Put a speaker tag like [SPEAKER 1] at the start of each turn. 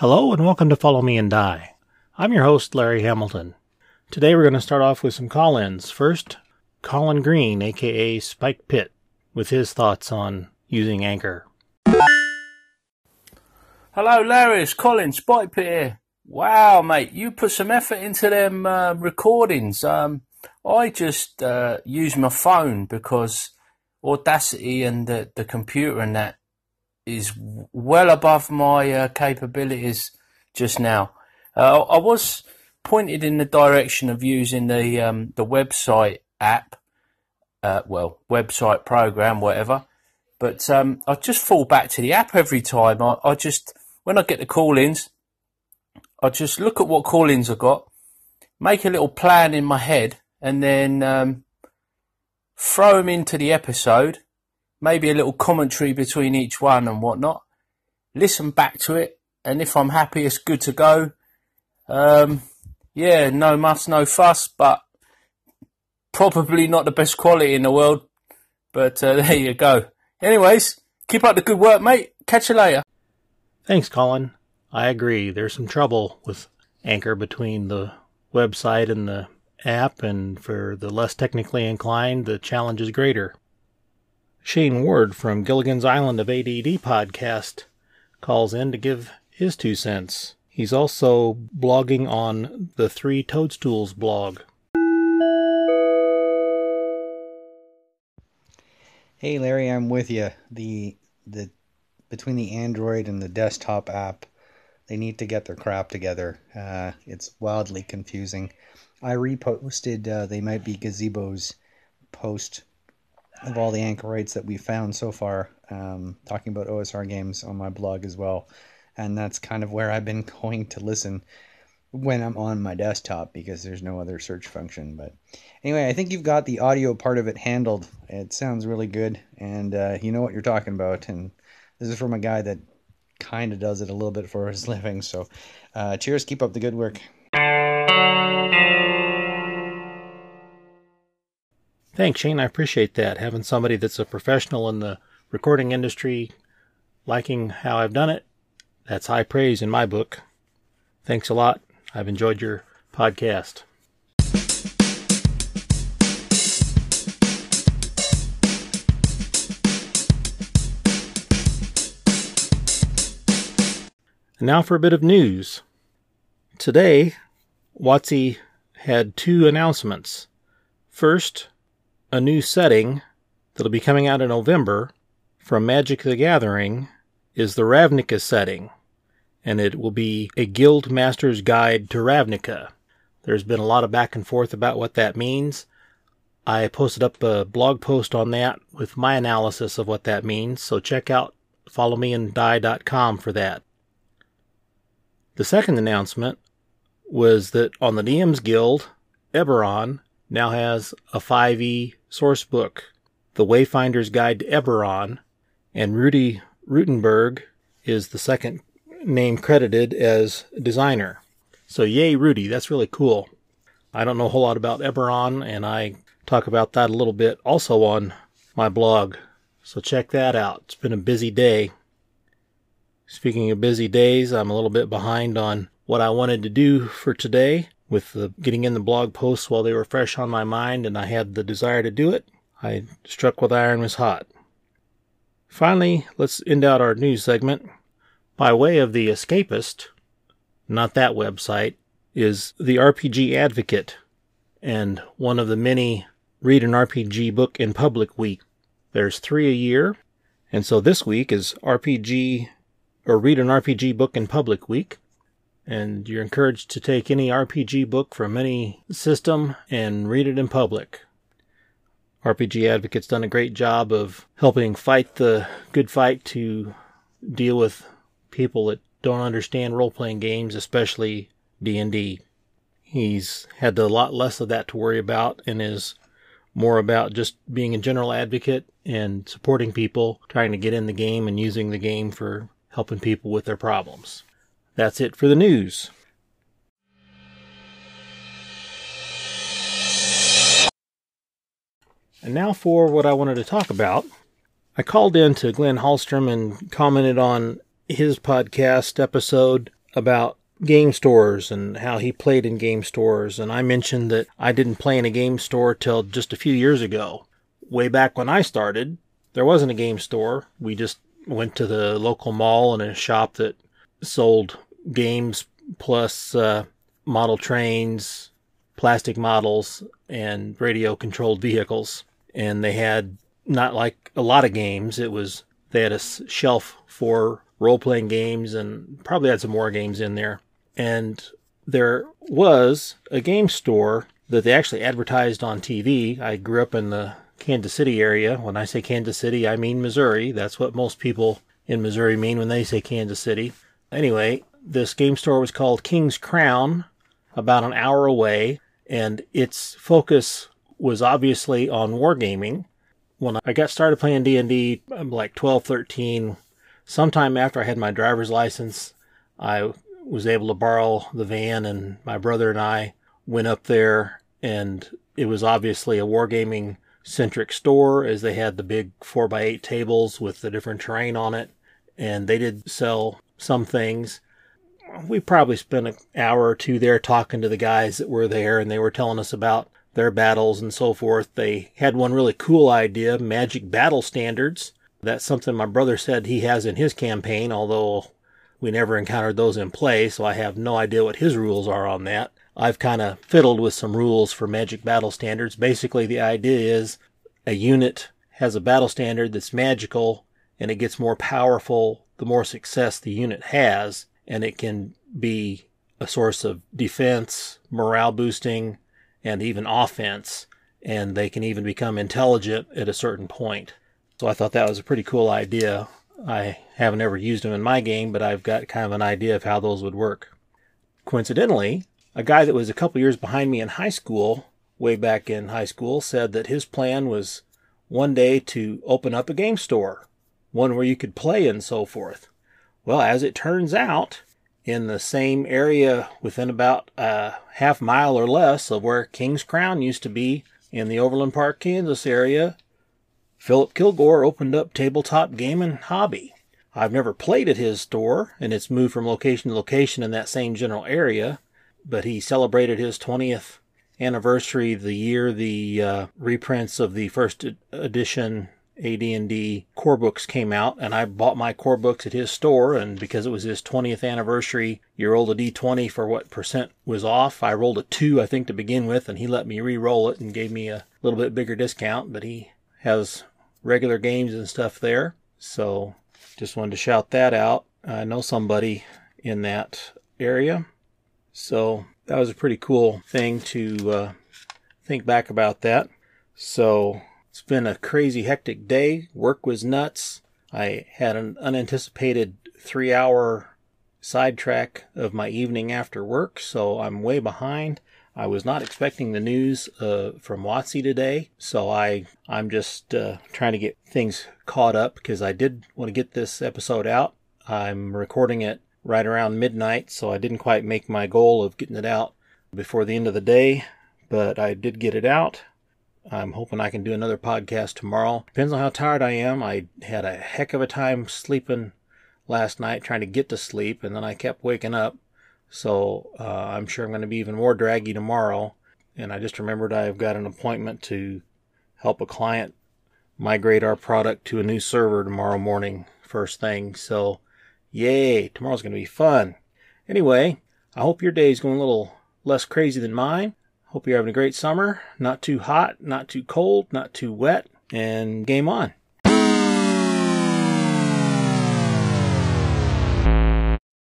[SPEAKER 1] Hello and welcome to Follow Me and Die. I'm your host, Larry Hamilton. Today we're going to start off with some call ins. First, Colin Green, aka Spike Pitt, with his thoughts on using Anchor.
[SPEAKER 2] Hello, Larry. It's Colin Spike Pitt here. Wow, mate, you put some effort into them uh, recordings. Um, I just uh, use my phone because Audacity and the, the computer and that is well above my uh, capabilities just now. Uh, I was pointed in the direction of using the um, the website app, uh, well, website program, whatever. But um, I just fall back to the app every time. I, I just when I get the call-ins, I just look at what call-ins I got, make a little plan in my head, and then um, throw them into the episode maybe a little commentary between each one and whatnot. Listen back to it, and if I'm happy, it's good to go. Um, yeah, no muss, no fuss, but probably not the best quality in the world. But uh, there you go. Anyways, keep up the good work, mate. Catch you later.
[SPEAKER 1] Thanks, Colin. I agree. There's some trouble with Anchor between the website and the app, and for the less technically inclined, the challenge is greater. Shane Ward from Gilligan's Island of ADD podcast calls in to give his two cents. He's also blogging on the Three Toadstools blog.
[SPEAKER 3] Hey Larry, I'm with you. The the between the Android and the desktop app, they need to get their crap together. Uh, it's wildly confusing. I reposted uh, they might be gazebos post of all the anchor rights that we found so far, um, talking about OSR games on my blog as well. And that's kind of where I've been going to listen when I'm on my desktop because there's no other search function. But anyway, I think you've got the audio part of it handled. It sounds really good, and uh, you know what you're talking about. And this is from a guy that kind of does it a little bit for his living. So, uh, cheers, keep up the good work.
[SPEAKER 1] Thanks, Shane. I appreciate that. Having somebody that's a professional in the recording industry liking how I've done it, that's high praise in my book. Thanks a lot. I've enjoyed your podcast. And now for a bit of news. Today, WotC had two announcements. First, a new setting that'll be coming out in November from Magic the Gathering is the Ravnica setting, and it will be a Guildmasters' Guide to Ravnica. There's been a lot of back and forth about what that means. I posted up a blog post on that with my analysis of what that means, so check out followmeanddie.com for that. The second announcement was that on the DM's Guild, Eberron now has a 5e source book, The Wayfinder's Guide to Eberron, and Ruty Rutenberg is the second name credited as designer. So yay, Ruty, that's really cool. I don't know a whole lot about Eberron, and I talk about that a little bit also on my blog. So check that out. It's been a busy day. Speaking of busy days, I'm a little bit behind on what I wanted to do for today with the, getting in the blog posts while they were fresh on my mind and I had the desire to do it, I struck with iron was hot. Finally, let's end out our news segment. By way of the escapist, not that website, is the RPG Advocate and one of the many read an RPG book in public week. There's three a year, and so this week is RPG or read an RPG book in public week and you're encouraged to take any RPG book from any system and read it in public. RPG Advocate's done a great job of helping fight the good fight to deal with people that don't understand role-playing games, especially D&D. He's had a lot less of that to worry about and is more about just being a general advocate and supporting people trying to get in the game and using the game for helping people with their problems. That's it for the news. And now for what I wanted to talk about. I called in to Glenn Hallstrom and commented on his podcast episode about game stores and how he played in game stores. And I mentioned that I didn't play in a game store till just a few years ago. Way back when I started, there wasn't a game store. We just went to the local mall and a shop that sold games plus uh, model trains, plastic models, and radio controlled vehicles. And they had not like a lot of games. It was, they had a shelf for role playing games and probably had some more games in there. And there was a game store that they actually advertised on TV. I grew up in the Kansas City area. When I say Kansas City, I mean Missouri. That's what most people in Missouri mean when they say Kansas City. Anyway, this game store was called King's Crown, about an hour away, and its focus was obviously on wargaming. When I got started playing D&D, I'm like 12, 13, sometime after I had my driver's license, I was able to borrow the van and my brother and I went up there and it was obviously a wargaming centric store as they had the big 4x8 tables with the different terrain on it and they did sell some things we probably spent an hour or two there talking to the guys that were there and they were telling us about their battles and so forth. They had one really cool idea, magic battle standards. That's something my brother said he has in his campaign, although we never encountered those in play, so I have no idea what his rules are on that. I've kind of fiddled with some rules for magic battle standards. Basically, the idea is a unit has a battle standard that's magical and it gets more powerful the more success the unit has and it can be a source of defense, morale boosting, and even offense. And they can even become intelligent at a certain point. So I thought that was a pretty cool idea. I haven't ever used them in my game, but I've got kind of an idea of how those would work. Coincidentally, a guy that was a couple years behind me in high school, way back in high school, said that his plan was one day to open up a game store, one where you could play and so forth. Well, as it turns out, in the same area within about a half mile or less of where King's Crown used to be in the Overland Park, Kansas area, Philip Kilgore opened up Tabletop Gaming Hobby. I've never played at his store, and it's moved from location to location in that same general area, but he celebrated his 20th anniversary the year the uh, reprints of the first edition AD&D core books came out, and I bought my core books at his store. And because it was his 20th anniversary, you rolled a d20 for what percent was off. I rolled a two, I think, to begin with, and he let me re-roll it and gave me a little bit bigger discount. But he has regular games and stuff there, so just wanted to shout that out. I know somebody in that area, so that was a pretty cool thing to uh, think back about that. So it's been a crazy, hectic day. Work was nuts. I had an unanticipated three hour sidetrack of my evening after work, so I'm way behind. I was not expecting the news uh, from WotC today, so I I'm just uh, trying to get things caught up because I did want to get this episode out. I'm recording it right around midnight, so I didn't quite make my goal of getting it out before the end of the day, but I did get it out. I'm hoping I can do another podcast tomorrow. Depends on how tired I am. I had a heck of a time sleeping last night trying to get to sleep, and then I kept waking up. So uh, I'm sure I'm going to be even more draggy tomorrow. And I just remembered I've got an appointment to help a client migrate our product to a new server tomorrow morning, first thing. So, yay, tomorrow's going to be fun. Anyway, I hope your day is going a little less crazy than mine. Hope you're having a great summer. Not too hot, not too cold, not too wet, and game on.